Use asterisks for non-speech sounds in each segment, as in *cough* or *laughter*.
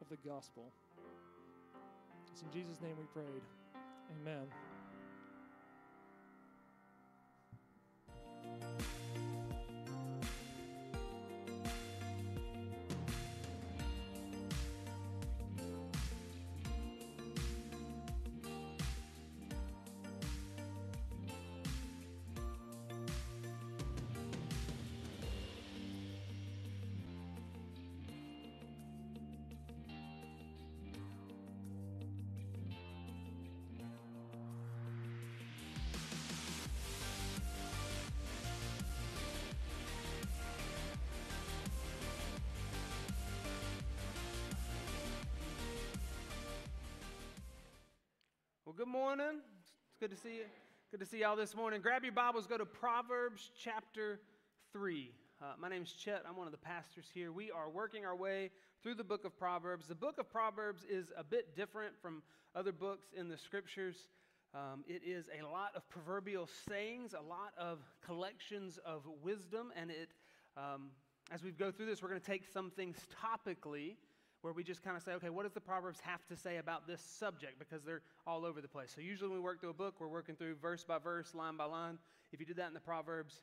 of the gospel. It's in Jesus' name we prayed. Amen. Good morning. It's good to see you. Good to see y'all this morning. Grab your Bibles, go to Proverbs chapter 3. Uh, my name is Chet. I'm one of the pastors here. We are working our way through the book of Proverbs. The book of Proverbs is a bit different from other books in the scriptures. Um, it is a lot of proverbial sayings, a lot of collections of wisdom, and it, um, as we go through this, we're going to take some things topically where we just kind of say, okay, what does the Proverbs have to say about this subject? Because they're all over the place. So usually when we work through a book, we're working through verse by verse, line by line. If you did that in the Proverbs,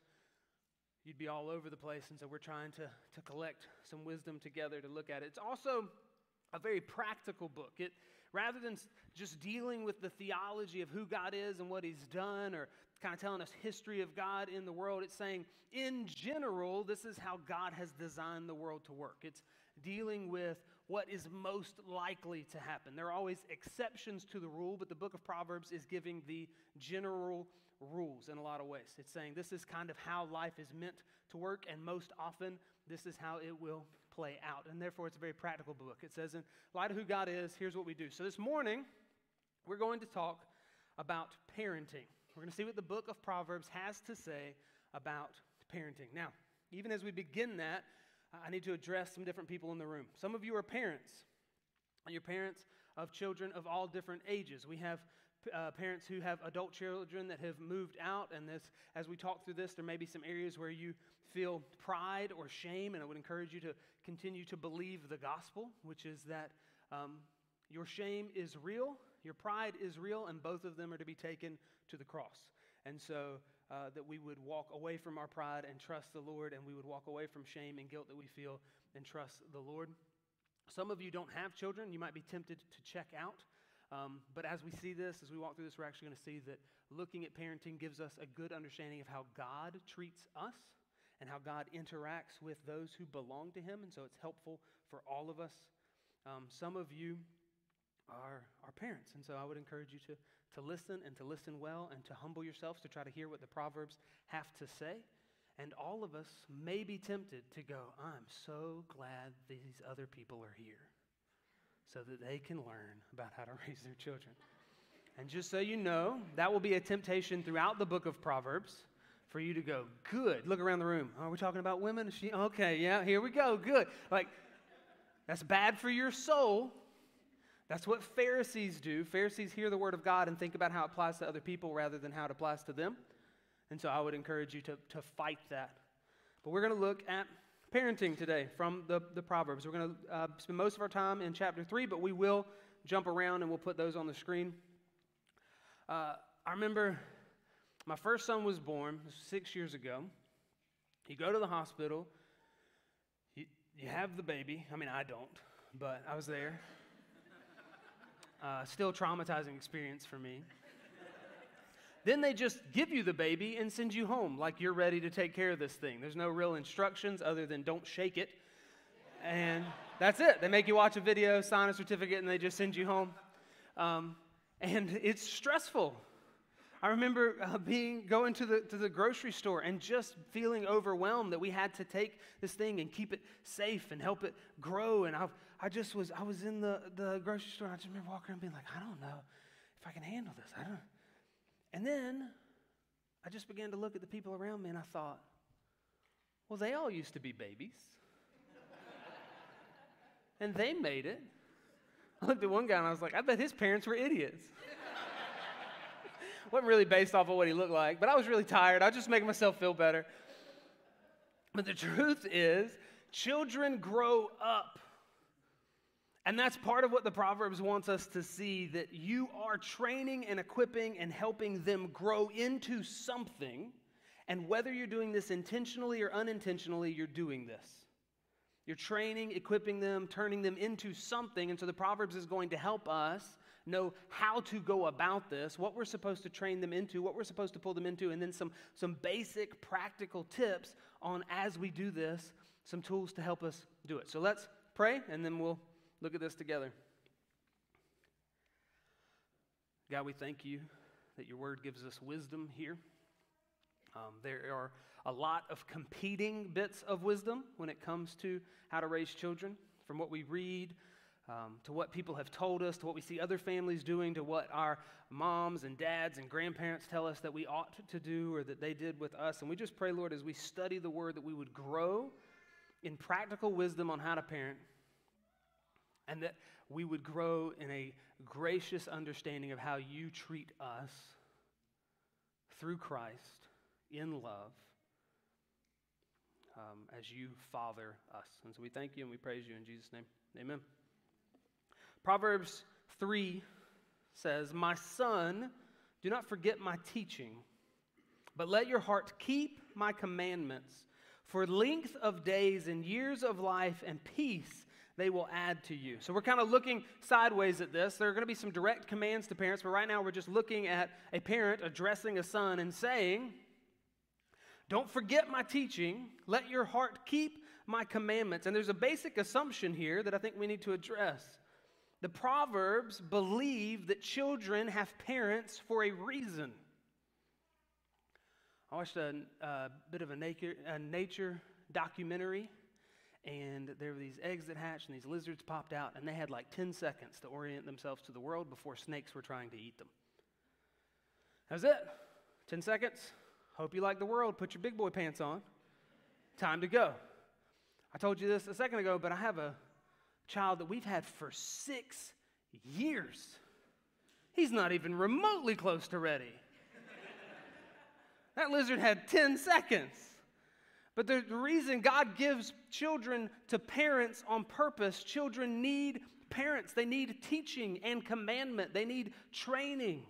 you'd be all over the place. And so we're trying to, to collect some wisdom together to look at it. It's also a very practical book. It, rather than just dealing with the theology of who God is and what He's done, or kind of telling us history of God in the world, it's saying, in general, this is how God has designed the world to work. It's dealing with what is most likely to happen. There are always exceptions to the rule, but the book of Proverbs is giving the general rules in a lot of ways. It's saying this is kind of how life is meant to work, and most often, this is how it will play out. And therefore, it's a very practical book. It says, in light of who God is, here's what we do. So this morning, we're going to talk about parenting. We're going to see what the book of Proverbs has to say about parenting. Now, even as we begin that, I need to address some different people in the room. Some of you are parents. and You're parents of children of all different ages. We have uh, parents who have adult children that have moved out, and this, as we talk through this, there may be some areas where you feel pride or shame, and I would encourage you to continue to believe the gospel, which is that um, your shame is real, your pride is real, and both of them are to be taken to the cross. And so uh, that we would walk away from our pride and trust the Lord, and we would walk away from shame and guilt that we feel and trust the Lord. Some of you don't have children. You might be tempted to check out. Um, but as we see this, as we walk through this, we're actually going to see that looking at parenting gives us a good understanding of how God treats us and how God interacts with those who belong to Him. And so it's helpful for all of us. Um, some of you are, are parents. And so I would encourage you to, to listen and to listen well and to humble yourselves to try to hear what the Proverbs have to say. And all of us may be tempted to go, I'm so glad these other people are here so that they can learn about how to *laughs* raise their children. And just so you know, that will be a temptation throughout the book of Proverbs for you to go, good. Look around the room. Are we talking about women? She, okay, yeah, here we go. Good. Like, that's bad for your soul that's what Pharisees do. Pharisees hear the word of God and think about how it applies to other people rather than how it applies to them. And so I would encourage you to, to fight that. But we're going to look at parenting today from the, the Proverbs. We're going to uh, spend most of our time in chapter 3, but we will jump around and we'll put those on the screen. Uh, I remember my first son was born six years ago. You go to the hospital, you, you have the baby. I mean, I don't, but I was there. Uh, still traumatizing experience for me. then they just give you the baby and send you home like you're ready to take care of this thing. There's no real instructions other than don't shake it. And that's it. They make you watch a video, sign a certificate, and they just send you home. Um, and it's stressful. I remember uh, being going to the to the grocery store and just feeling overwhelmed that we had to take this thing and keep it safe and help it grow. And I I just was I was in the the grocery store. And I just remember walking around being like, I don't know if I can handle this. I don't. And then I just began to look at the people around me and I thought, well, they all used to be babies, *laughs* and they made it. I looked at one guy and I was like, I bet his parents were idiots *laughs* wasn't really based off of what he looked like, but I was really tired. I was just making myself feel better. But the truth is, children grow up And that's part of what the Proverbs wants us to see that you are training and equipping and helping them grow into something. And whether you're doing this intentionally or unintentionally, you're doing this. You're training, equipping them, turning them into something. And so the Proverbs is going to help us know how to go about this, what we're supposed to train them into, what we're supposed to pull them into, and then some, some basic practical tips on as we do this, some tools to help us do it. So let's pray, and then we'll look at this together. God, we thank you that your word gives us wisdom here. Um, there are a lot of competing bits of wisdom when it comes to how to raise children. From what we read, um, to what people have told us, to what we see other families doing, to what our moms and dads and grandparents tell us that we ought to do or that they did with us. And we just pray, Lord, as we study the word, that we would grow in practical wisdom on how to parent and that we would grow in a gracious understanding of how you treat us through Christ in love um, as you father us. And so we thank you and we praise you in Jesus' name. Amen. Proverbs 3 says, My son, do not forget my teaching, but let your heart keep my commandments. For length of days and years of life and peace they will add to you. So we're kind of looking sideways at this. There are going to be some direct commands to parents, but right now we're just looking at a parent addressing a son and saying, Don't forget my teaching, let your heart keep my commandments. And there's a basic assumption here that I think we need to address. The Proverbs believe that children have parents for a reason. I watched a, a bit of a nature, a nature documentary and there were these eggs that hatched and these lizards popped out and they had like 10 seconds to orient themselves to the world before snakes were trying to eat them. That was it. 10 seconds. Hope you like the world. Put your big boy pants on. Time to go. I told you this a second ago but i have a child that we've had for six years he's not even remotely close to ready that lizard had 10 seconds but the reason God gives children to parents on purpose, children need parents. They need teaching and commandment, they need training.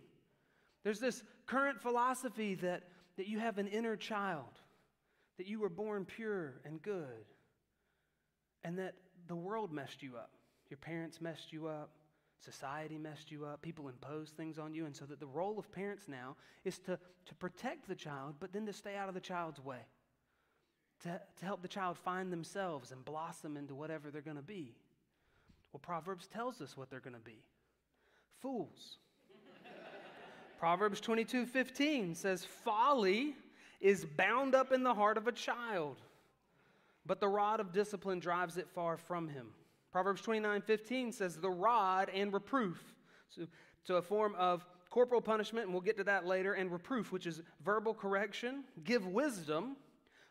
There's this current philosophy that, that you have an inner child, that you were born pure and good, and that the world messed you up. Your parents messed you up. Society messed you up. People impose things on you. And so that the role of parents now is to, to protect the child, but then to stay out of the child's way to, to help the child find themselves and blossom into whatever they're going to be. Well, Proverbs tells us what they're going to be fools. *laughs* Proverbs 22 15 says, Folly is bound up in the heart of a child, but the rod of discipline drives it far from him. Proverbs 29 15 says, The rod and reproof. So, so a form of corporal punishment, and we'll get to that later, and reproof, which is verbal correction, give wisdom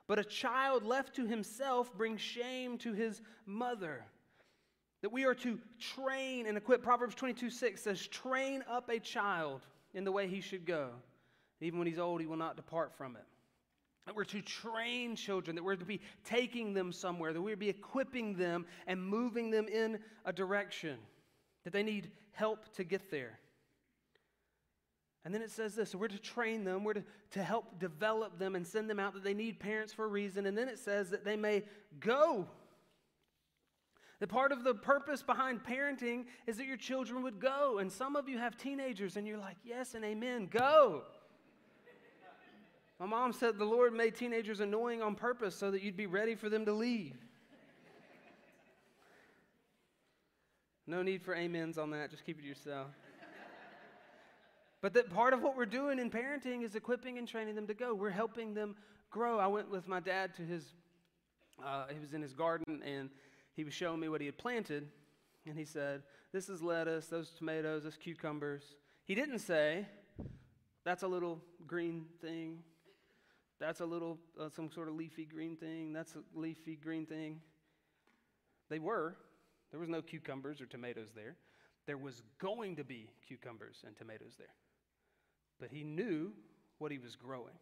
but a child left to himself brings shame to his mother. That we are to train and equip. Proverbs 22 6 says, Train up a child in the way he should go. Even when he's old, he will not depart from it. That we're to train children, that we're to be taking them somewhere, that we're to be equipping them and moving them in a direction, that they need help to get there. And then it says this we're to train them, we're to, to help develop them and send them out, that they need parents for a reason. And then it says that they may go. The part of the purpose behind parenting is that your children would go. And some of you have teenagers and you're like, yes and amen, go. My mom said the Lord made teenagers annoying on purpose so that you'd be ready for them to leave. No need for amens on that, just keep it to yourself. But that part of what we're doing in parenting is equipping and training them to go. We're helping them grow. I went with my dad to his, uh, he was in his garden and he was showing me what he had planted. And he said, This is lettuce, those tomatoes, those cucumbers. He didn't say, That's a little green thing. That's a little, uh, some sort of leafy green thing. That's a leafy green thing. They were. There was no cucumbers or tomatoes there. There was going to be cucumbers and tomatoes there but he knew what he was growing.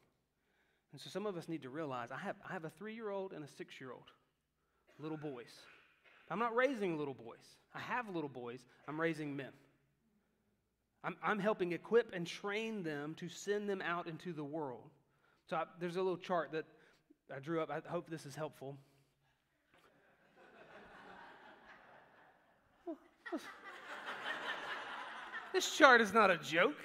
And so some of us need to realize I have, I have a three year old and a six year old, little boys. I'm not raising little boys. I have little boys. I'm raising men. I'm, I'm helping equip and train them to send them out into the world. So I, there's a little chart that I drew up. I hope this is helpful. this chart is not a joke.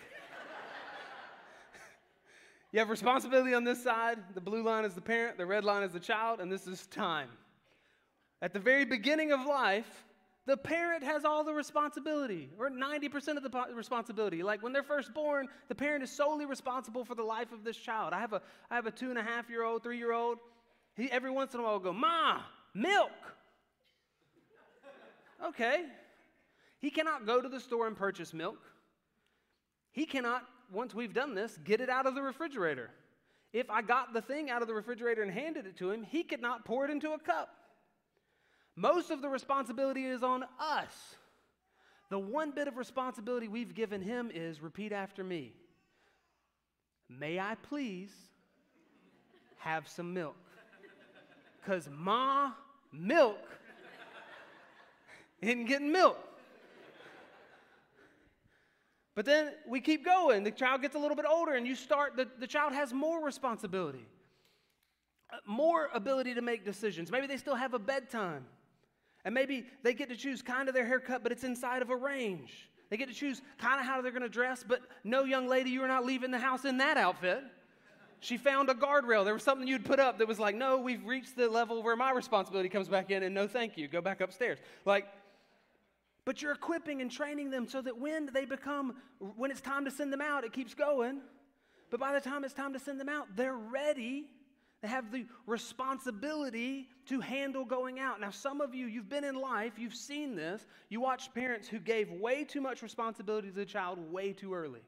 You have responsibility on this side. The blue line is the parent, the red line is the child, and this is time. At the very beginning of life, the parent has all the responsibility, or 90% of the responsibility. Like when they're first born, the parent is solely responsible for the life of this child. I have a, I have a two and a half year old, three year old. He every once in a while will go, Ma, milk. okay. He cannot go to the store and purchase milk. He cannot once we've done this, get it out of the refrigerator. If I got the thing out of the refrigerator and handed it to him, he could not pour it into a cup. Most of the responsibility is on us. The one bit of responsibility we've given him is repeat after me May I please have some milk? Because ma, milk, isn't getting milk. But then we keep going. The child gets a little bit older, and you start, the, the child has more responsibility, uh, more ability to make decisions. Maybe they still have a bedtime. And maybe they get to choose kind of their haircut, but it's inside of a range. They get to choose kind of how they're going to dress, but no, young lady, you are not leaving the house in that outfit. She found a guardrail. There was something you'd put up that was like, no, we've reached the level where my responsibility comes back in, and no, thank you. Go back upstairs. Like, but you're equipping and training them so that when they become, when it's time to send them out, it keeps going. But by the time it's time to send them out, they're ready. They have the responsibility to handle going out. Now, some of you, you've been in life, you've seen this. You watch parents who gave way too much responsibility to the child way too early.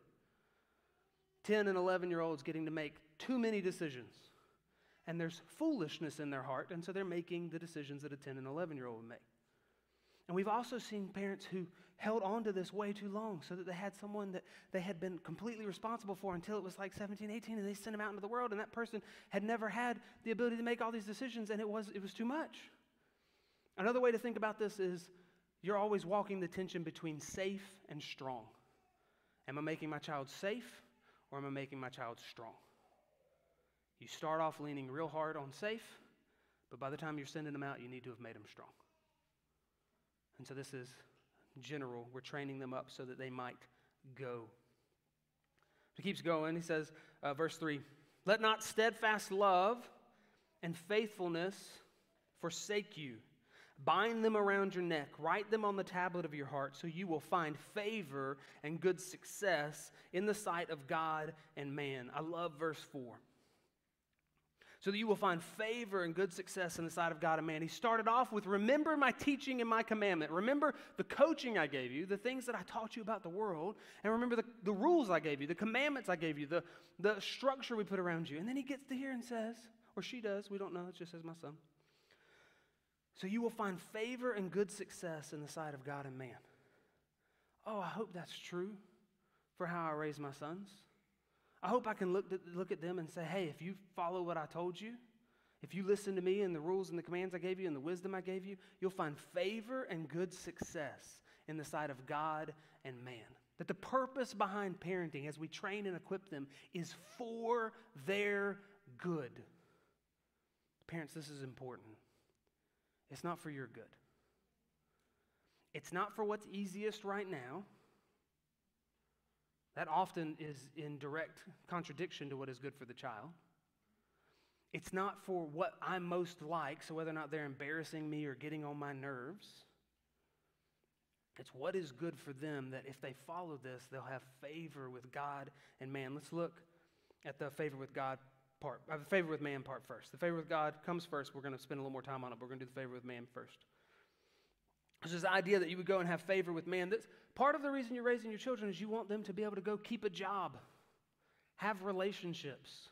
10 and 11 year olds getting to make too many decisions. And there's foolishness in their heart, and so they're making the decisions that a 10 and 11 year old would make. And we've also seen parents who held on to this way too long so that they had someone that they had been completely responsible for until it was like 17, 18, and they sent them out into the world, and that person had never had the ability to make all these decisions, and it was, it was too much. Another way to think about this is you're always walking the tension between safe and strong. Am I making my child safe, or am I making my child strong? You start off leaning real hard on safe, but by the time you're sending them out, you need to have made them strong. And so this is general. We're training them up so that they might go. He keeps going. He says, uh, verse 3 Let not steadfast love and faithfulness forsake you. Bind them around your neck, write them on the tablet of your heart, so you will find favor and good success in the sight of God and man. I love verse 4 so that you will find favor and good success in the sight of God and man. He started off with Remember my teaching and my commandment. Remember the coaching I gave you, the things that I taught you about the world, and remember the, the rules I gave you, the commandments I gave you, the, the structure we put around you. And then he gets to here and says, or she does, we don't know, it just says my son. So you will find favor and good success in the sight of God and man. Oh, I hope that's true for how I raise my sons. I hope I can look, to, look at them and say, hey, if you follow what I told you, if you listen to me and the rules and the commands I gave you and the wisdom I gave you, you'll find favor and good success in the sight of God and man. That the purpose behind parenting as we train and equip them is for their good. Parents, this is important. It's not for your good. It's not for what's easiest right now. That often is in direct contradiction to what is good for the child. It's not for what I'm most like, so whether or not they're embarrassing me or getting on my nerves. It's what is good for them that if they follow this, they'll have favor with God and man. Let's look at the favor with God part, uh, the favor with man part first. The favor with God comes first. We're going to spend a little more time on it. But we're going to do the favor with man first. There's this idea that you would go and have favor with man. That's part of the reason you're raising your children is you want them to be able to go keep a job, have relationships,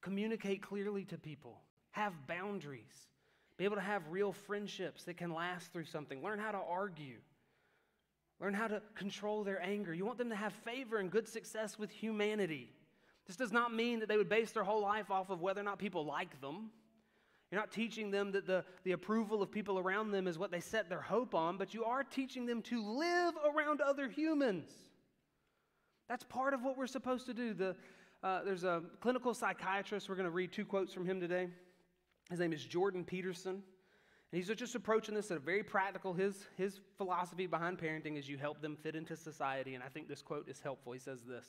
communicate clearly to people, have boundaries, be able to have real friendships that can last through something, learn how to argue, learn how to control their anger. You want them to have favor and good success with humanity. This does not mean that they would base their whole life off of whether or not people like them. You're not teaching them that the, the approval of people around them is what they set their hope on, but you are teaching them to live around other humans. That's part of what we're supposed to do. The, uh, there's a clinical psychiatrist. We're going to read two quotes from him today. His name is Jordan Peterson. And he's just approaching this at a very practical. His, his philosophy behind parenting is you help them fit into society. And I think this quote is helpful. He says this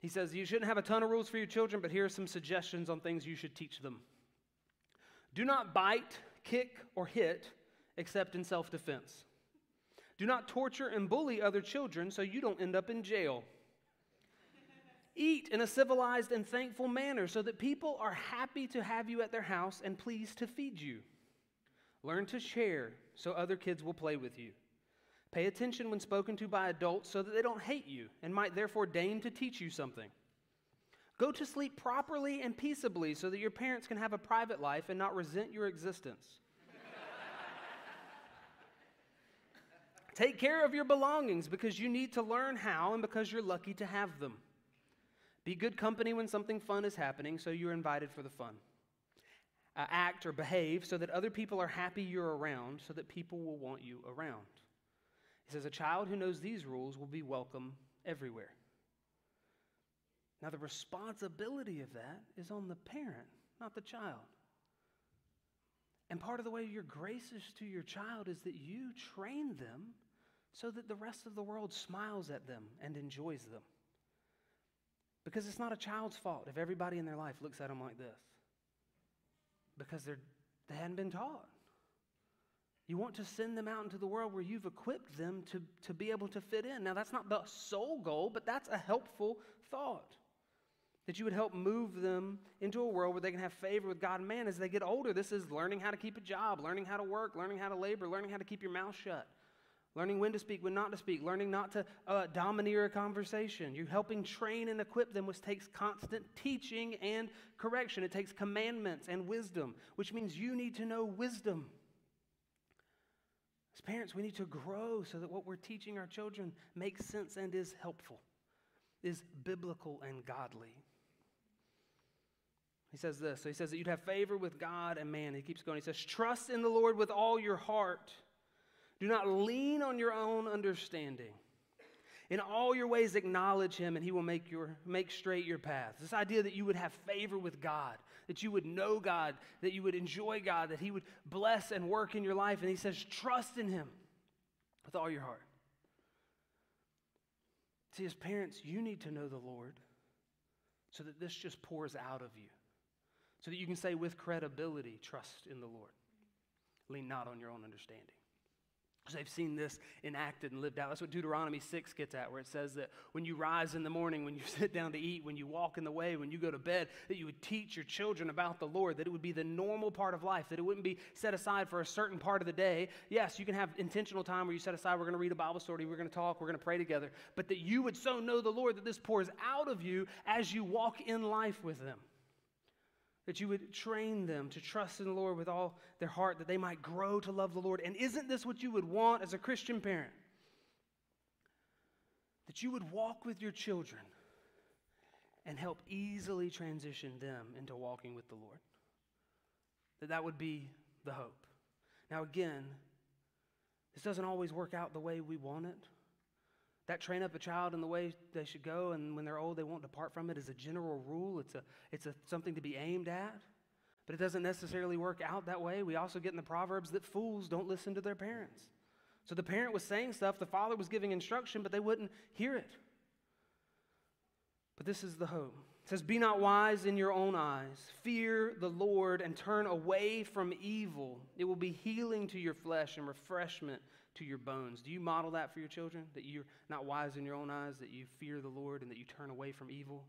He says, You shouldn't have a ton of rules for your children, but here are some suggestions on things you should teach them. Do not bite, kick, or hit except in self defense. Do not torture and bully other children so you don't end up in jail. Eat in a civilized and thankful manner so that people are happy to have you at their house and pleased to feed you. Learn to share so other kids will play with you. Pay attention when spoken to by adults so that they don't hate you and might therefore deign to teach you something. Go to sleep properly and peaceably so that your parents can have a private life and not resent your existence. *laughs* Take care of your belongings because you need to learn how and because you're lucky to have them. Be good company when something fun is happening so you're invited for the fun uh, act or behave so that other people are happy you're around, so that people will want you around. He says, A child who knows these rules will be welcome everywhere. Now, the responsibility of that is on the parent, not the child. And part of the way you're gracious to your child is that you train them so that the rest of the world smiles at them and enjoys them. Because it's not a child's fault if everybody in their life looks at them like this because they're, they hadn't been taught. You want to send them out into the world where you've equipped them to, to be able to fit in. Now, that's not the sole goal, but that's a helpful thought. That you would help move them into a world where they can have favor with God and man as they get older. This is learning how to keep a job, learning how to work, learning how to labor, learning how to keep your mouth shut, learning when to speak, when not to speak, learning not to uh, domineer a conversation. You're helping train and equip them, which takes constant teaching and correction. It takes commandments and wisdom, which means you need to know wisdom. As parents, we need to grow so that what we're teaching our children makes sense and is helpful, is biblical and godly. He says this. So he says that you'd have favor with God and man. He keeps going. He says, Trust in the Lord with all your heart do not lean on your own understanding. In all your ways, acknowledge him, and he will make, your, make straight your path. This idea that you would have favor with God, that you would know God, that you would enjoy God, that he would bless and work in your life. And he says, trust in him with all your heart. See, as parents, you need to know the Lord so that this just pours out of you, so that you can say with credibility, trust in the Lord. Lean not on your own understanding. So they've seen this enacted and lived out. That's what Deuteronomy 6 gets at, where it says that when you rise in the morning, when you *laughs* sit down to eat, when you walk in the way, when you go to bed, that you would teach your children about the Lord, that it would be the normal part of life, that it wouldn't be set aside for a certain part of the day. Yes, you can have intentional time where you set aside, we're going to read a Bible story, we're going to talk, we're going to pray together, but that you would so know the Lord that this pours out of you as you walk in life with them that you would train them to trust in the Lord with all their heart, that they might grow to love the Lord. And isn't this what you would want as a Christian parent? That you would walk with your children and help easily transition them into walking with the Lord. That that would be the hope. Now, again, this doesn't always work out the way we want it. That train up a child in the way they should go, and when they're old, they won't depart from it is a general rule. It's, a, it's a, something to be aimed at. But it doesn't necessarily work out that way. We also get in the Proverbs that fools don't listen to their parents. So the parent was saying stuff, the father was giving instruction, but they wouldn't hear it. But this is the hope. Says, Be not wise in your own eyes. Fear the Lord and turn away from evil. It will be healing to your flesh and refreshment to your bones. Do you model that for your children? That you're not wise in your own eyes, that you fear the Lord, and that you turn away from evil?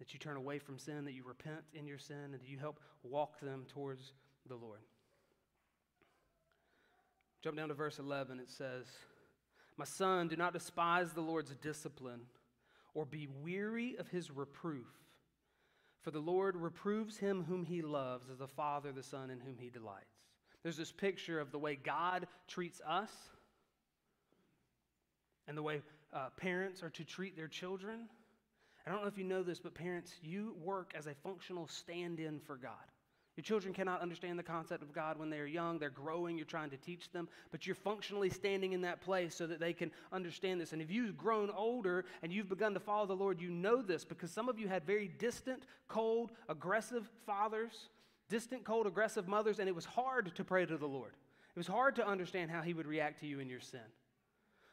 That you turn away from sin, that you repent in your sin, and that you help walk them towards the Lord? Jump down to verse 11. It says, My son, do not despise the Lord's discipline or be weary of his reproof. For the Lord reproves him whom he loves as a father the son in whom he delights. There's this picture of the way God treats us and the way uh, parents are to treat their children. I don't know if you know this, but parents, you work as a functional stand in for God. Your children cannot understand the concept of God when they are young. They're growing. You're trying to teach them, but you're functionally standing in that place so that they can understand this. And if you've grown older and you've begun to follow the Lord, you know this because some of you had very distant, cold, aggressive fathers, distant, cold, aggressive mothers, and it was hard to pray to the Lord. It was hard to understand how He would react to you in your sin.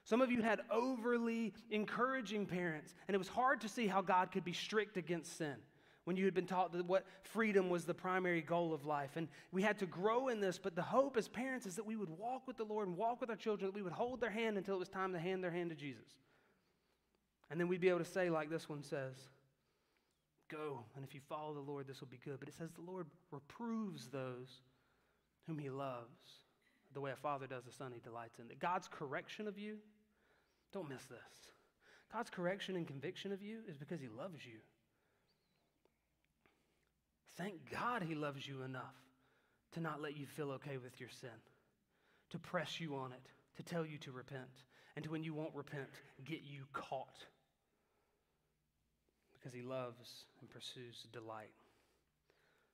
Some of you had overly encouraging parents, and it was hard to see how God could be strict against sin when you had been taught that what freedom was the primary goal of life. And we had to grow in this, but the hope as parents is that we would walk with the Lord and walk with our children, that we would hold their hand until it was time to hand their hand to Jesus. And then we'd be able to say, like this one says, Go, and if you follow the Lord, this will be good. But it says the Lord reproves those whom he loves, the way a father does a son he delights in. That God's correction of you, don't miss this. God's correction and conviction of you is because he loves you. Thank God he loves you enough to not let you feel okay with your sin, to press you on it, to tell you to repent, and to when you won't repent, get you caught. Because he loves and pursues delight.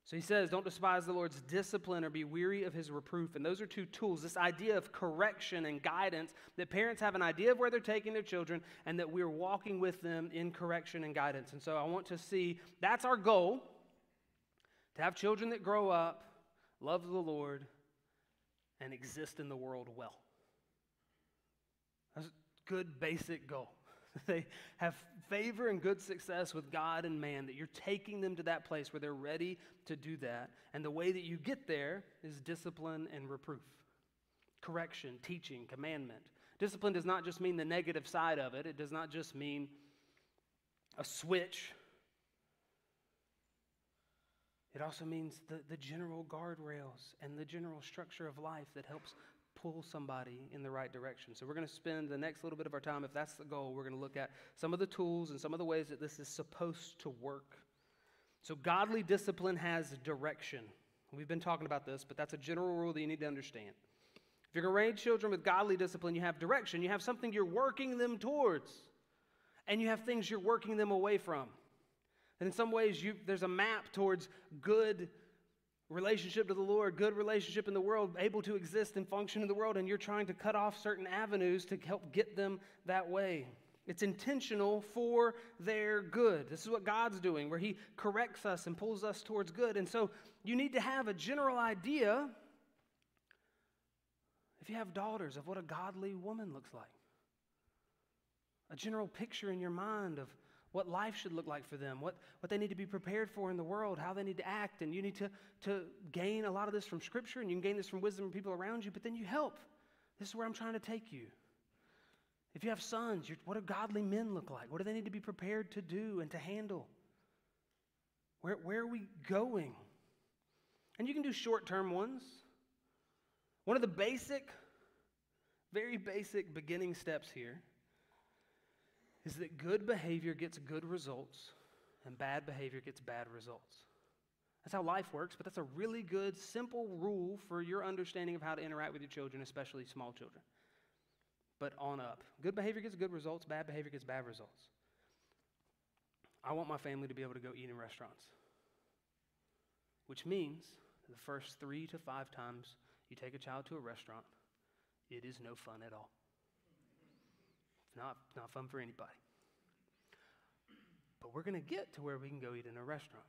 So he says, Don't despise the Lord's discipline or be weary of his reproof. And those are two tools this idea of correction and guidance, that parents have an idea of where they're taking their children, and that we're walking with them in correction and guidance. And so I want to see that's our goal to have children that grow up, love the Lord, and exist in the world well. That's a good basic goal. *laughs* they have favor and good success with God and man, that you're taking them to that place where they're ready to do that. And the way that you get there is discipline and reproof, correction, teaching, commandment. Discipline does not just mean the negative side of it, it does not just mean a switch it also means the, the general guardrails and the general structure of life that helps pull somebody in the right direction. So, we're going to spend the next little bit of our time, if that's the goal, we're going to look at some of the tools and some of the ways that this is supposed to work. So, godly discipline has direction. We've been talking about this, but that's a general rule that you need to understand. If you're going to raise children with godly discipline, you have direction. You have something you're working them towards, and you have things you're working them away from. And in some ways, you, there's a map towards good relationship to the Lord, good relationship in the world, able to exist and function in the world, and you're trying to cut off certain avenues to help get them that way. It's intentional for their good. This is what God's doing, where He corrects us and pulls us towards good. And so you need to have a general idea, if you have daughters, of what a godly woman looks like. A general picture in your mind of what life should look like for them, what, what they need to be prepared for in the world, how they need to act. And you need to, to gain a lot of this from Scripture, and you can gain this from wisdom from people around you, but then you help. This is where I'm trying to take you. If you have sons, what do godly men look like? What do they need to be prepared to do and to handle? Where, where are we going? And you can do short term ones. One of the basic, very basic beginning steps here is that good behavior gets good results and bad behavior gets bad results. That's how life works, but that's a really good, simple rule for your understanding of how to interact with your children, especially small children. But on up. Good behavior gets good results, bad behavior gets bad results. I want my family to be able to go eat in restaurants, which means the first three to five times you take a child to a restaurant, it is no fun at all not, not fun for anybody. But we're going to get to where we can go eat in a restaurant.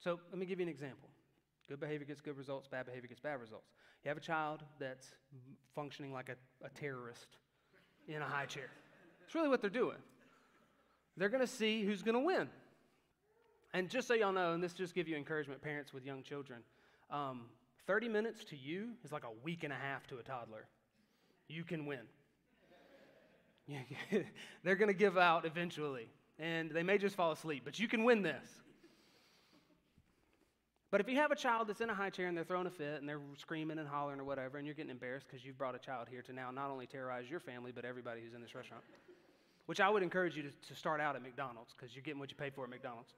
So let me give you an example. Good behavior gets good results, bad behavior gets bad results. You have a child that's functioning like a, a terrorist in a high chair. It's really what they're doing. They're going to see who's going to win. And just so y'all know, and this just give you encouragement, parents with young children, um, 30 minutes to you is like a week and a half to a toddler. You can win. *laughs* They're going to give out eventually, and they may just fall asleep, but you can win this. But if you have a child that's in a high chair and they're throwing a fit and they're screaming and hollering or whatever, and you're getting embarrassed because you've brought a child here to now not only terrorize your family, but everybody who's in this restaurant, which I would encourage you to, to start out at McDonald's because you're getting what you pay for at McDonald's.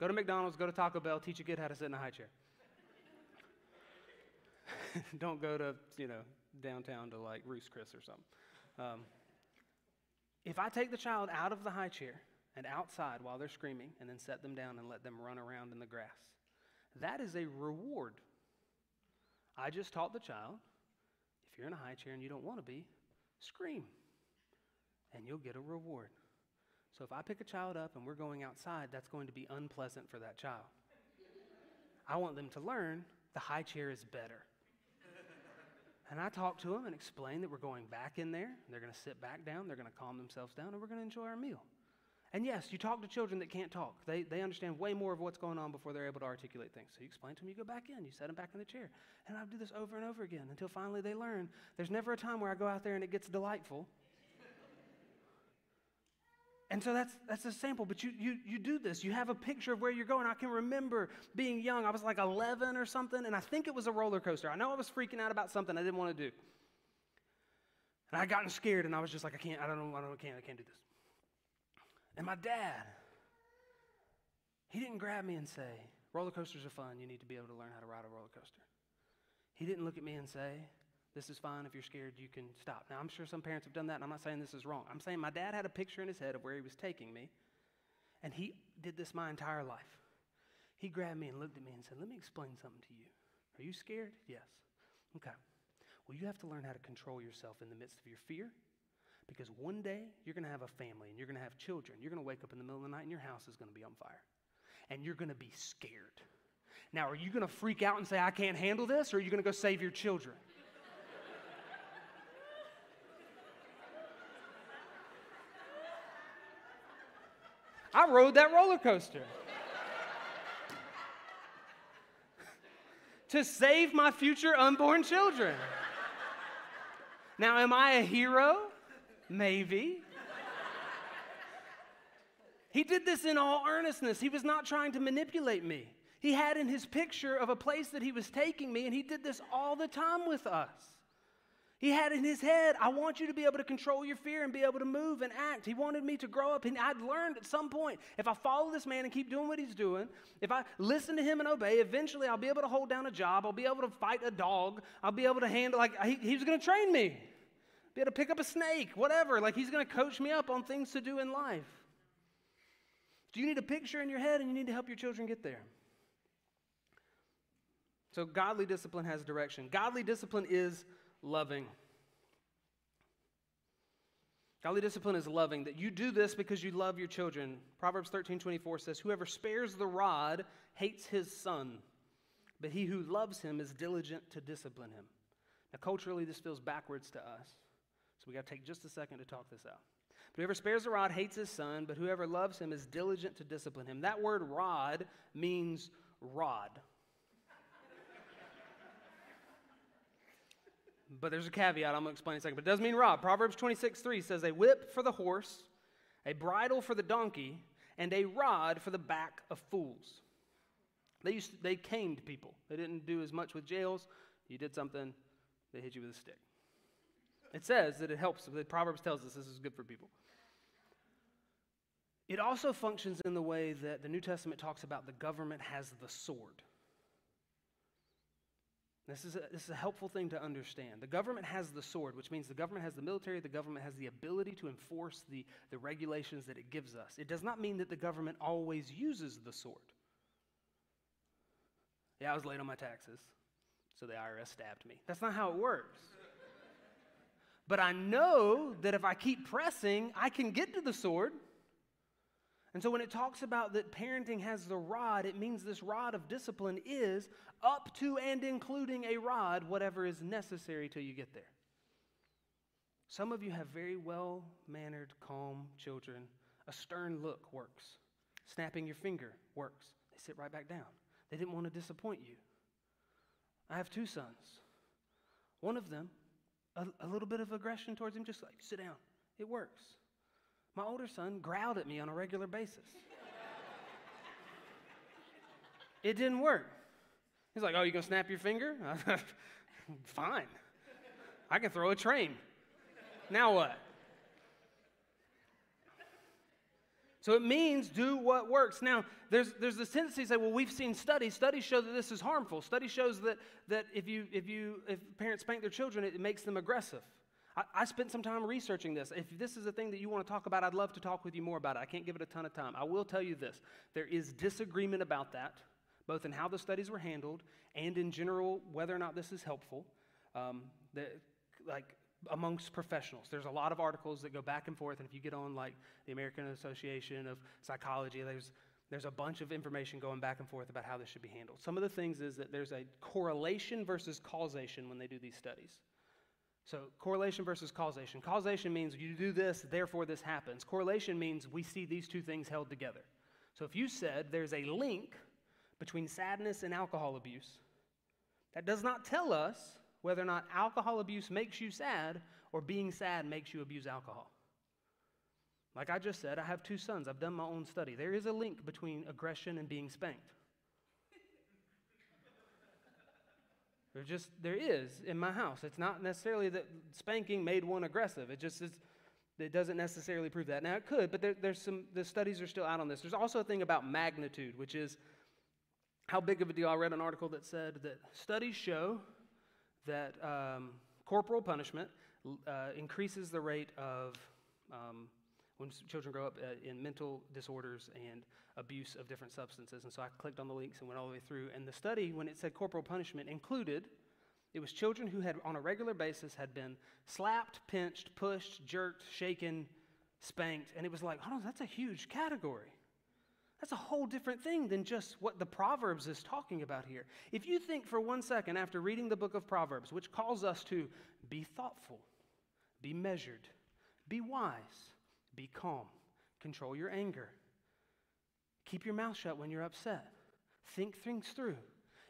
go to McDonald's, go to Taco Bell, teach a kid how to sit in a high chair. *laughs* Don't go to, you know, downtown to like Ruth's Chris or something. Um, if I take the child out of the high chair and outside while they're screaming and then set them down and let them run around in the grass, that is a reward. I just taught the child if you're in a high chair and you don't want to be, scream, and you'll get a reward. So if I pick a child up and we're going outside, that's going to be unpleasant for that child. I want them to learn the high chair is better. And I talk to them and explain that we're going back in there. They're going to sit back down, they're going to calm themselves down, and we're going to enjoy our meal. And yes, you talk to children that can't talk. They, they understand way more of what's going on before they're able to articulate things. So you explain to them, you go back in, you set them back in the chair. And I do this over and over again until finally they learn. There's never a time where I go out there and it gets delightful. And so that's, that's a sample, but you, you, you do this. You have a picture of where you're going. I can remember being young. I was like 11 or something, and I think it was a roller coaster. I know I was freaking out about something I didn't want to do. And I gotten scared, and I was just like, I can't, I don't know, I don't, I can't, I can't do this. And my dad, he didn't grab me and say, roller coasters are fun. You need to be able to learn how to ride a roller coaster. He didn't look at me and say, this is fine. If you're scared, you can stop. Now, I'm sure some parents have done that, and I'm not saying this is wrong. I'm saying my dad had a picture in his head of where he was taking me, and he did this my entire life. He grabbed me and looked at me and said, Let me explain something to you. Are you scared? Yes. Okay. Well, you have to learn how to control yourself in the midst of your fear because one day you're going to have a family and you're going to have children. You're going to wake up in the middle of the night and your house is going to be on fire. And you're going to be scared. Now, are you going to freak out and say, I can't handle this, or are you going to go save your children? I rode that roller coaster. *laughs* to save my future unborn children. Now, am I a hero? Maybe. He did this in all earnestness. He was not trying to manipulate me. He had in his picture of a place that he was taking me, and he did this all the time with us. He had in his head, I want you to be able to control your fear and be able to move and act. He wanted me to grow up, and I'd learned at some point if I follow this man and keep doing what he's doing, if I listen to him and obey, eventually I'll be able to hold down a job. I'll be able to fight a dog. I'll be able to handle, like, he, he was going to train me, be able to pick up a snake, whatever. Like, he's going to coach me up on things to do in life. Do you need a picture in your head and you need to help your children get there? So, godly discipline has direction. Godly discipline is loving. Godly discipline is loving, that you do this because you love your children. Proverbs 13 24 says, Whoever spares the rod hates his son, but he who loves him is diligent to discipline him. Now, culturally, this feels backwards to us, so we got to take just a second to talk this out. Whoever spares the rod hates his son, but whoever loves him is diligent to discipline him. That word rod means rod. But there's a caveat I'm going to explain in a second. But it does mean rob. Proverbs 26 3 says, A whip for the horse, a bridle for the donkey, and a rod for the back of fools. They, used to, they caned people. They didn't do as much with jails. You did something, they hit you with a stick. It says that it helps. The Proverbs tells us this is good for people. It also functions in the way that the New Testament talks about the government has the sword. This is, a, this is a helpful thing to understand. The government has the sword, which means the government has the military, the government has the ability to enforce the, the regulations that it gives us. It does not mean that the government always uses the sword. Yeah, I was late on my taxes, so the IRS stabbed me. That's not how it works. but I know that if I keep pressing, I can get to the sword. And so when it talks about that parenting has the rod, it means this rod of discipline is up to and including a rod, whatever is necessary till you get there. Some of you have very well mannered, calm children. A stern look works. Snapping your finger works. They sit right back down. They didn't want to disappoint you. I have two sons. One of them, a, a little bit of aggression towards him, just like, sit down. It works. My older son growled at me on a regular basis. it didn't work. He's like, Oh, you gonna snap your finger? *laughs* Fine. I can throw a train. Now what? So it means do what works. Now, there's, there's this tendency to say, well, we've seen studies. Studies show that this is harmful. Study shows that, that if, you, if, you, if parents spank their children, it makes them aggressive. I, I, spent some time researching this. If this is a thing that you want to talk about, I'd love to talk with you more about it. I can't give it a ton of time. I will tell you this there is disagreement about that, both in how the studies were handled and in general whether or not this is helpful. Um, that, like amongst professionals. There's a lot of articles that go back and forth, and if you get on like the American Association of Psychology, there's there's a bunch of information going back and forth about how this should be handled. Some of the things is that there's a correlation versus causation when they do these studies. So, correlation versus causation. Causation means you do this, therefore this happens. Correlation means we see these two things held together. So, if you said there's a link between sadness and alcohol abuse, that does not tell us whether or not alcohol abuse makes you sad or being sad makes you abuse alcohol. Like I just said, I have two sons. I've done my own study. There is a link between aggression and being spanked. There just there is in my house. It's not necessarily that spanking made one aggressive. It just is it doesn't necessarily prove that. Now it could, but there, there's some the studies are still out on this. There's also a thing about magnitude, which is how big of a deal. I read an article that said that studies show that um, corporal punishment uh, increases the rate of um, when children grow up uh, in mental disorders and abuse of different substances. And so I clicked on the links and went all the way through. And the study, when it said corporal punishment, included it was children who had, on a regular basis, had been slapped, pinched, pushed, jerked, shaken, spanked. And it was like, hold on, that's a huge category. That's a whole different thing than just what the Proverbs is talking about here. If you think for one second after reading the book of Proverbs, which calls us to be thoughtful, be measured, be wise, be calm. Control your anger. Keep your mouth shut when you're upset. Think things through.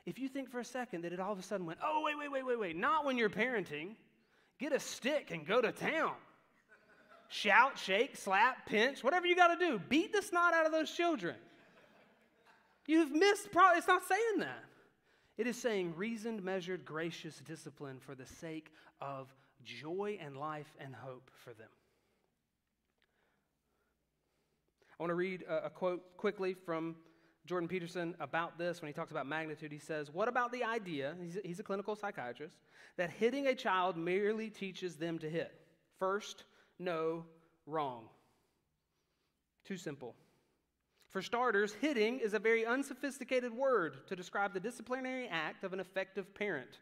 If you think for a second that it all of a sudden went, oh, wait, wait, wait, wait, wait, not when you're parenting, get a stick and go to town. Shout, shake, slap, pinch, whatever you got to do. Beat the snot out of those children. You've missed, pro- it's not saying that. It is saying reasoned, measured, gracious discipline for the sake of joy and life and hope for them. I want to read a, a quote quickly from Jordan Peterson about this when he talks about magnitude. He says, What about the idea, he's a, he's a clinical psychiatrist, that hitting a child merely teaches them to hit? First, no, wrong. Too simple. For starters, hitting is a very unsophisticated word to describe the disciplinary act of an effective parent.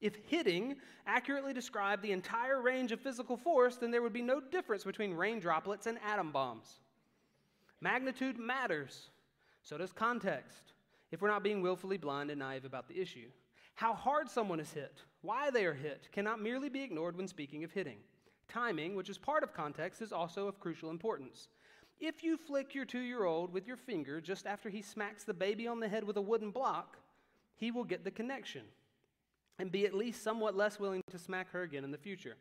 If hitting accurately described the entire range of physical force, then there would be no difference between rain droplets and atom bombs. Magnitude matters. So does context, if we're not being willfully blind and naive about the issue. How hard someone is hit, why they are hit, cannot merely be ignored when speaking of hitting. Timing, which is part of context, is also of crucial importance. If you flick your two year old with your finger just after he smacks the baby on the head with a wooden block, he will get the connection and be at least somewhat less willing to smack her again in the future.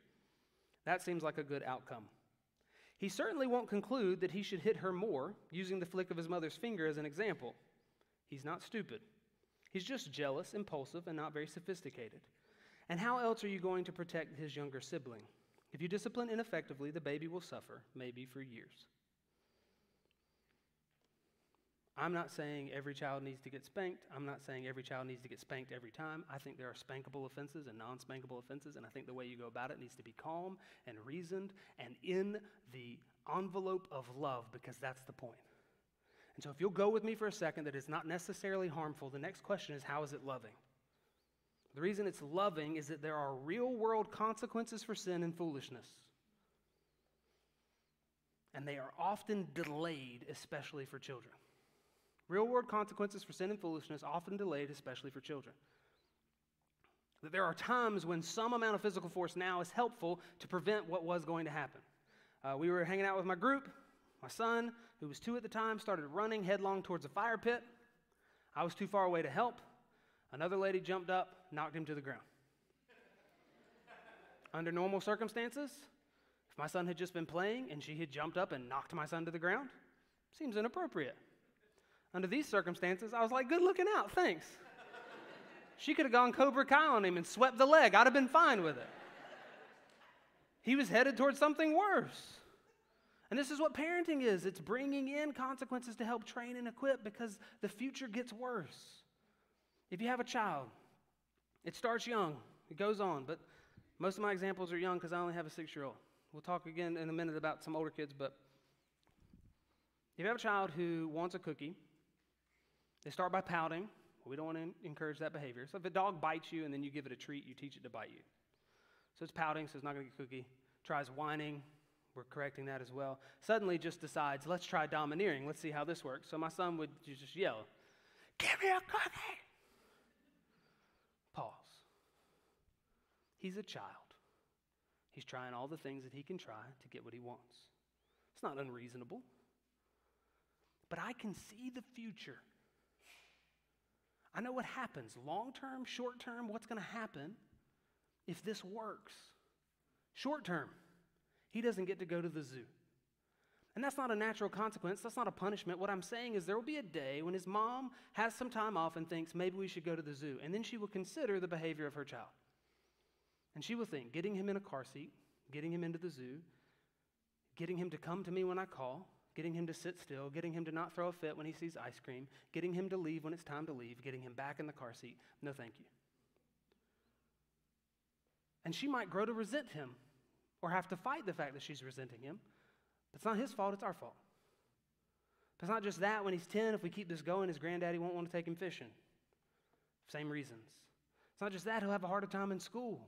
That seems like a good outcome. He certainly won't conclude that he should hit her more, using the flick of his mother's finger as an example. He's not stupid. He's just jealous, impulsive, and not very sophisticated. And how else are you going to protect his younger sibling? If you discipline ineffectively, the baby will suffer, maybe for years. I'm not saying every child needs to get spanked. I'm not saying every child needs to get spanked every time. I think there are spankable offenses and non spankable offenses, and I think the way you go about it needs to be calm and reasoned and in the envelope of love because that's the point. And so, if you'll go with me for a second, that it's not necessarily harmful, the next question is how is it loving? The reason it's loving is that there are real world consequences for sin and foolishness. And they are often delayed, especially for children. Real world consequences for sin and foolishness, often delayed, especially for children. That there are times when some amount of physical force now is helpful to prevent what was going to happen. Uh, we were hanging out with my group. My son, who was two at the time, started running headlong towards a fire pit. I was too far away to help. Another lady jumped up, knocked him to the ground. Under normal circumstances, if my son had just been playing and she had jumped up and knocked my son to the ground, seems inappropriate. Under these circumstances, I was like, good looking out, thanks. she could have gone Cobra Kai on him and swept the leg. I'd have been fine with it. He was headed towards something worse. And this is what parenting is it's bringing in consequences to help train and equip because the future gets worse. If you have a child, it starts young, it goes on, but most of my examples are young because I only have a six year old. We'll talk again in a minute about some older kids, but if you have a child who wants a cookie, they start by pouting We don't want to encourage that behavior. So if a dog bites you and then you give it a treat, you teach it to bite you. So it's pouting, so it's not going to get cookie. Tries whining. We're correcting that as well. Suddenly just decides, let's try domineering. Let's see how this works. So my son would just yell, Give me a cookie. Pause. He's a child. He's trying all the things that he can try to get what he wants. It's not unreasonable. But I can see the future. I know what happens long term, short term, what's going to happen if this works. Short term, he doesn't get to go to the zoo. And that's not a natural consequence. That's not a punishment. What I'm saying is there will be a day when his mom has some time off and thinks maybe we should go to the zoo. And then she will consider the behavior of her child. And she will think getting him in a car seat, getting him into the zoo, getting him to come to me when I call, getting him to sit still, getting him to not throw a fit when he sees ice cream, getting him to leave when it's time to leave, getting him back in the car seat. No, thank you. And she might grow to resent him or have to fight the fact that she's resenting him. But it's not his fault, it's our fault. But it's not just that. When he's 10, if we keep this going, his granddaddy won't want to take him fishing. Same reasons. It's not just that, he'll have a harder time in school.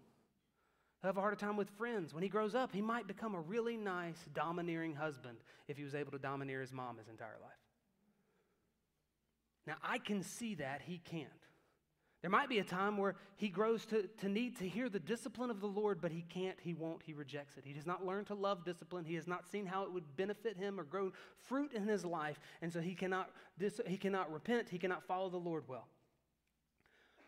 He'll have a harder time with friends. When he grows up, he might become a really nice, domineering husband if he was able to domineer his mom his entire life. Now, I can see that he can't. There might be a time where he grows to, to need to hear the discipline of the Lord, but he can't, he won't, he rejects it. He does not learn to love discipline. He has not seen how it would benefit him or grow fruit in his life, and so he cannot, he cannot repent, he cannot follow the Lord well.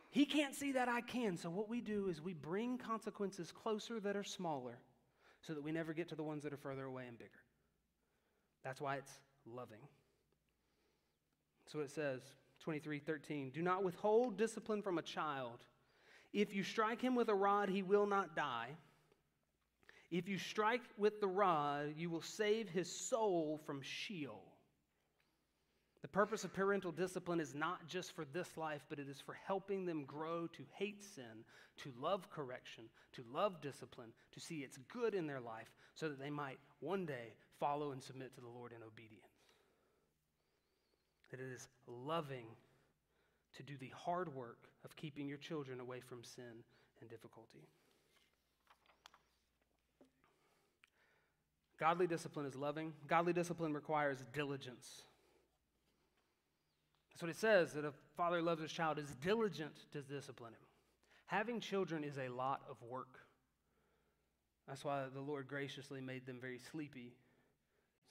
He can't see that I can, so what we do is we bring consequences closer that are smaller so that we never get to the ones that are further away and bigger. That's why it's loving. So it says. 23 13. Do not withhold discipline from a child. If you strike him with a rod, he will not die. If you strike with the rod, you will save his soul from Sheol. The purpose of parental discipline is not just for this life, but it is for helping them grow to hate sin, to love correction, to love discipline, to see its good in their life, so that they might one day follow and submit to the Lord in obedience that it is loving to do the hard work of keeping your children away from sin and difficulty. Godly discipline is loving. Godly discipline requires diligence. That's what it says that a father loves his child is diligent to discipline him. Having children is a lot of work. That's why the Lord graciously made them very sleepy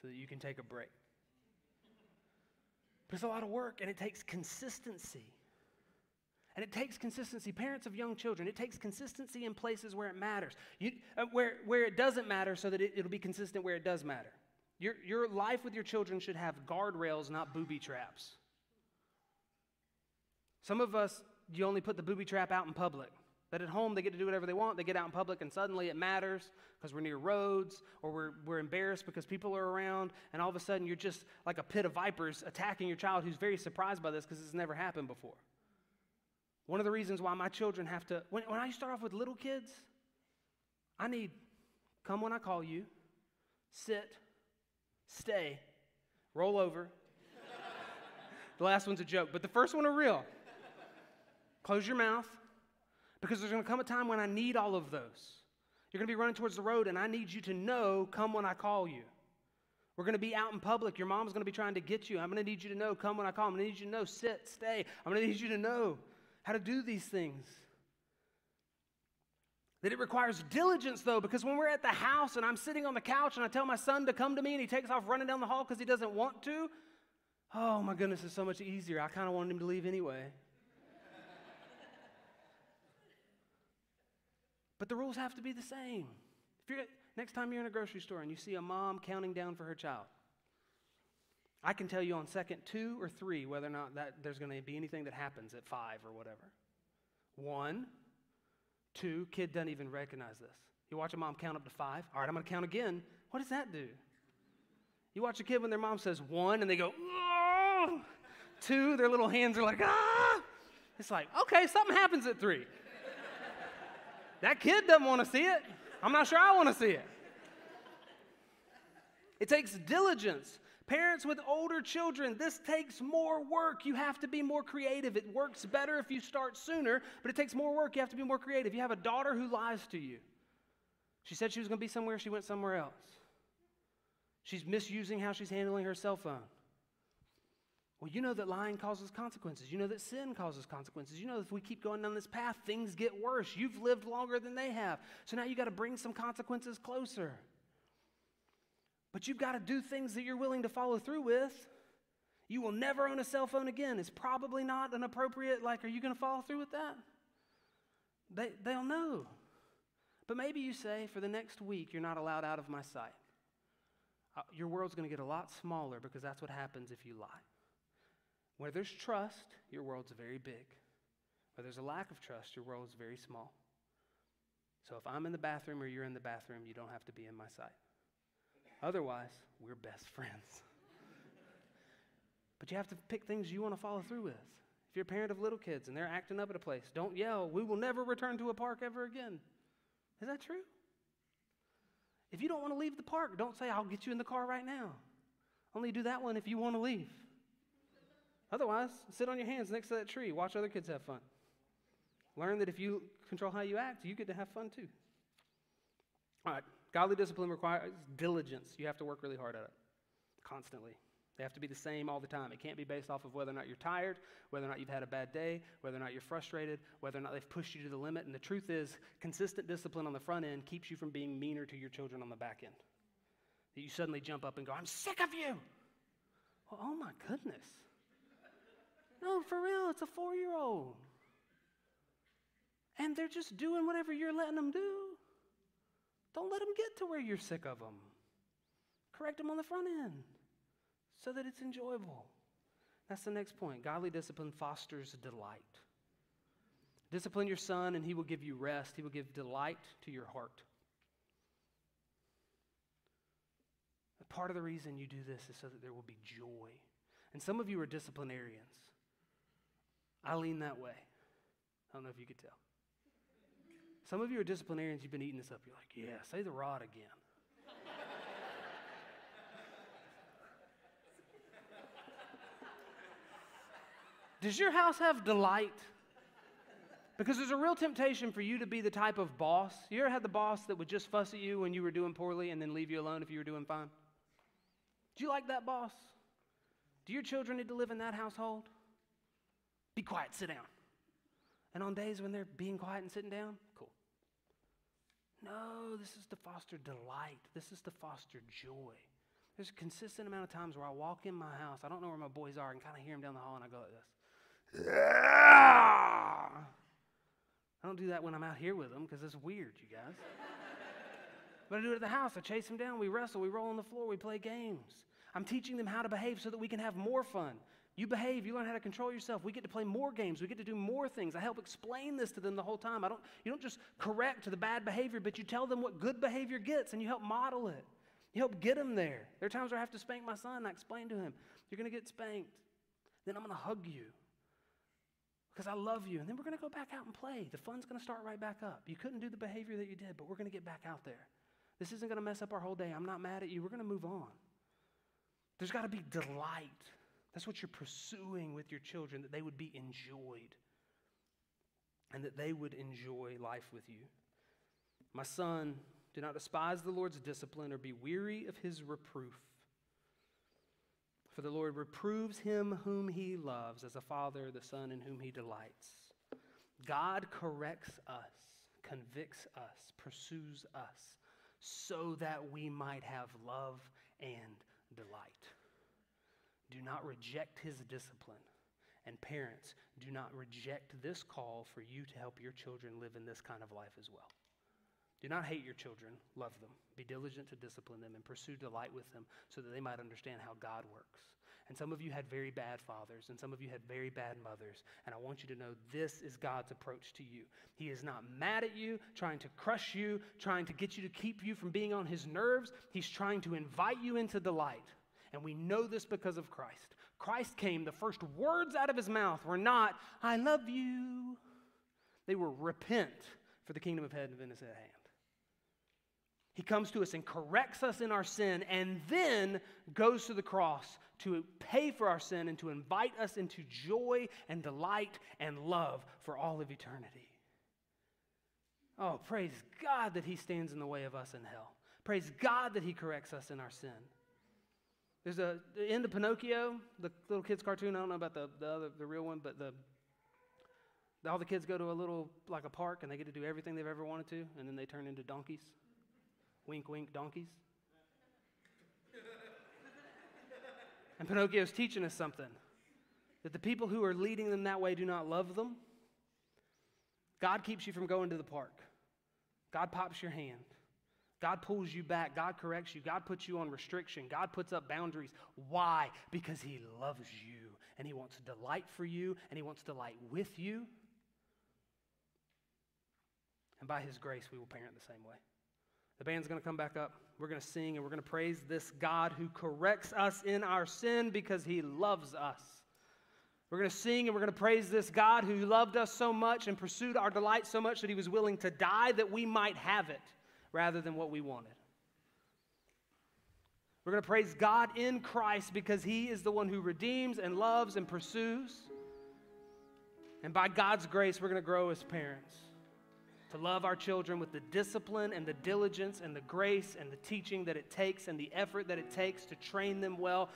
so that you can take a break. But it's a lot of work and it takes consistency. And it takes consistency. Parents of young children, it takes consistency in places where it matters, you, uh, where, where it doesn't matter, so that it, it'll be consistent where it does matter. Your, your life with your children should have guardrails, not booby traps. Some of us, you only put the booby trap out in public. That at home they get to do whatever they want, they get out in public, and suddenly it matters because we're near roads or we're, we're embarrassed because people are around, and all of a sudden you're just like a pit of vipers attacking your child who's very surprised by this because it's never happened before. One of the reasons why my children have to, when, when I start off with little kids, I need come when I call you, sit, stay, roll over. *laughs* the last one's a joke, but the first one are real. Close your mouth because there's going to come a time when I need all of those. You're going to be running towards the road, and I need you to know, come when I call you. We're going to be out in public. Your mom's going to be trying to get you. I'm going to need you to know, come when I call. I'm going to need you to know, sit, stay. I'm going to need you to know how to do these things. That it requires diligence, though, because when we're at the house and I'm sitting on the couch and I tell my son to come to me and he takes off running down the hall because he doesn't want to, oh my goodness, it's so much easier. I kind of wanted him to leave anyway. But the rules have to be the same. If you're, next time you're in a grocery store and you see a mom counting down for her child, I can tell you on second two or three whether or not that there's going to be anything that happens at five or whatever. One, two, kid doesn't even recognize this. You watch a mom count up to five. All right, I'm going to count again. What does that do? You watch a kid when their mom says one and they go, oh! two, their little hands are like, ah! It's like, okay, something happens at three. That kid doesn't want to see it. I'm not sure I want to see it. It takes diligence. Parents with older children, this takes more work. You have to be more creative. It works better if you start sooner, but it takes more work. You have to be more creative. You have a daughter who lies to you. She said she was going to be somewhere, she went somewhere else. She's misusing how she's handling her cell phone. Well, you know that lying causes consequences. You know that sin causes consequences. You know that if we keep going down this path, things get worse. You've lived longer than they have. So now you got to bring some consequences closer. But you've got to do things that you're willing to follow through with. You will never own a cell phone again. It's probably not an appropriate, like, are you going to follow through with that? They, they'll know. But maybe you say, for the next week, you're not allowed out of my sight. Uh, your world's going to get a lot smaller because that's what happens if you lie. Where there's trust, your world's very big. Where there's a lack of trust, your world is very small. So if I'm in the bathroom or you're in the bathroom, you don't have to be in my sight. Otherwise, we're best *laughs* friends. but you have to pick things you want to follow through with. If you're a parent of little kids and they're acting up at a place, don't yell, we will never return to a park ever again. Is that true? If you don't want to leave the park, don't say, I'll get you in the car right now. Only do that one if you want to leave. Otherwise, sit on your hands next to that tree. Watch other kids have fun. Learn that if you control how you act, you get to have fun too. All right, godly discipline requires diligence. You have to work really hard at it constantly. They have to be the same all the time. It can't be based off of whether or not you're tired, whether or not you've had a bad day, whether or not you're frustrated, whether or not they've pushed you to the limit. And the truth is, consistent discipline on the front end keeps you from being meaner to your children on the back end. That you suddenly jump up and go, I'm sick of you. Well, oh my goodness. No, for real, it's a four year old. And they're just doing whatever you're letting them do. Don't let them get to where you're sick of them. Correct them on the front end so that it's enjoyable. That's the next point. Godly discipline fosters delight. Discipline your son, and he will give you rest. He will give delight to your heart. part of the reason you do this is so that there will be joy. And some of you are disciplinarians. I lean that way. I don't know if you could tell. Some of you are disciplinarians, you've been eating this up. You're like, yeah, say the rod again. Does your house have delight? Because there's a real temptation for you to be the type of boss. You ever had the boss that would just fuss at you when you were doing poorly and then leave you alone if you were doing fine? Do you like that boss? Do your children need to live in that household? Be quiet, sit down. And on days when they're being quiet and sitting down, cool. No, this is to foster delight. This is to foster joy. There's a consistent amount of times where I walk in my house, I don't know where my boys are, and kind of hear them down the hall, and I go like this. I don't do that when I'm out here with them because it's weird, you guys. but I do it at the house. I chase them down. We wrestle. We roll on the floor. We play games. I'm teaching them how to behave so that we can have more fun. You behave, you learn how to control yourself. We get to play more games. We get to do more things. I help explain this to them the whole time. I don't, you don't just correct to the bad behavior, but you tell them what good behavior gets and you help model it. You help get them there. There are times where I have to spank my son. I explain to him, You're going to get spanked. Then I'm going to hug you because I love you. And then we're going to go back out and play. The fun's going to start right back up. You couldn't do the behavior that you did, but we're going to get back out there. This isn't going to mess up our whole day. I'm not mad at you. We're going to move on. There's got to be delight that's what you're pursuing with your children, that they would be enjoyed and that they would enjoy life with you. My son, do not despise the Lord's discipline or be weary of his reproof. For the Lord reproves him whom he loves, as a father the son in whom he delights. God corrects us, convicts us, pursues us, so that we might have love and delight. Do not reject his discipline. And parents, do not reject this call for you to help your children live in this kind of life as well. Do not hate your children, love them. Be diligent to discipline them and pursue delight with them so that they might understand how God works. And some of you had very bad fathers, and some of you had very bad mothers. And I want you to know this is God's approach to you. He is not mad at you, trying to crush you, trying to get you to keep you from being on his nerves. He's trying to invite you into delight. And we know this because of Christ. Christ came, the first words out of his mouth were not, I love you. They were, repent, for the kingdom of heaven is at hand. He comes to us and corrects us in our sin and then goes to the cross to pay for our sin and to invite us into joy and delight and love for all of eternity. Oh, praise God that He stands in the way of us in hell. Praise God that He corrects us in our sin. There's a the end of Pinocchio, the little kids' cartoon. I don't know about the, the other, the real one, but the all the kids go to a little like a park and they get to do everything they've ever wanted to, and then they turn into donkeys. Wink, wink, donkeys. and Pinocchio's teaching us something that the people who are leading them that way do not love them. God keeps you from going to the park. God pops your hand. God pulls you back. God corrects you. God puts you on restriction. God puts up boundaries. Why? Because He loves you and He wants delight for you and He wants delight with you. And by His grace, we will parent the same way. The band's going to come back up. We're going to sing and we're going to praise this God who corrects us in our sin because he loves us. We're going to sing and we're going to praise this God who loved us so much and pursued our delight so much that he was willing to die that we might have it rather than what we wanted. We're going to praise God in Christ because he is the one who redeems and loves and pursues. And by God's grace, we're going to grow as parents to love our children with the discipline and the diligence and the grace and the teaching that it takes and the effort that it takes to train them well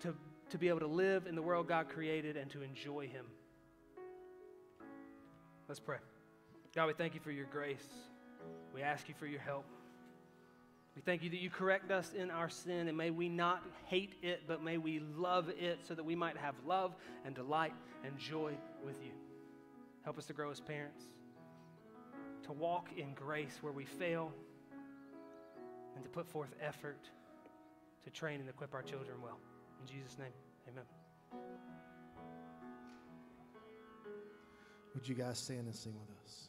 to, to be able to live in the world God created and to enjoy Him. Let's pray. God, we thank you for your grace. We ask you for your help. We thank you that you correct us in our sin, and may we not hate it, but may we love it so that we might have love and delight and joy with you. Help us to grow as parents to walk in grace where we fail, and to put forth effort to train and equip our children well. In Jesus' name, amen. Would you guys stand and sing with us?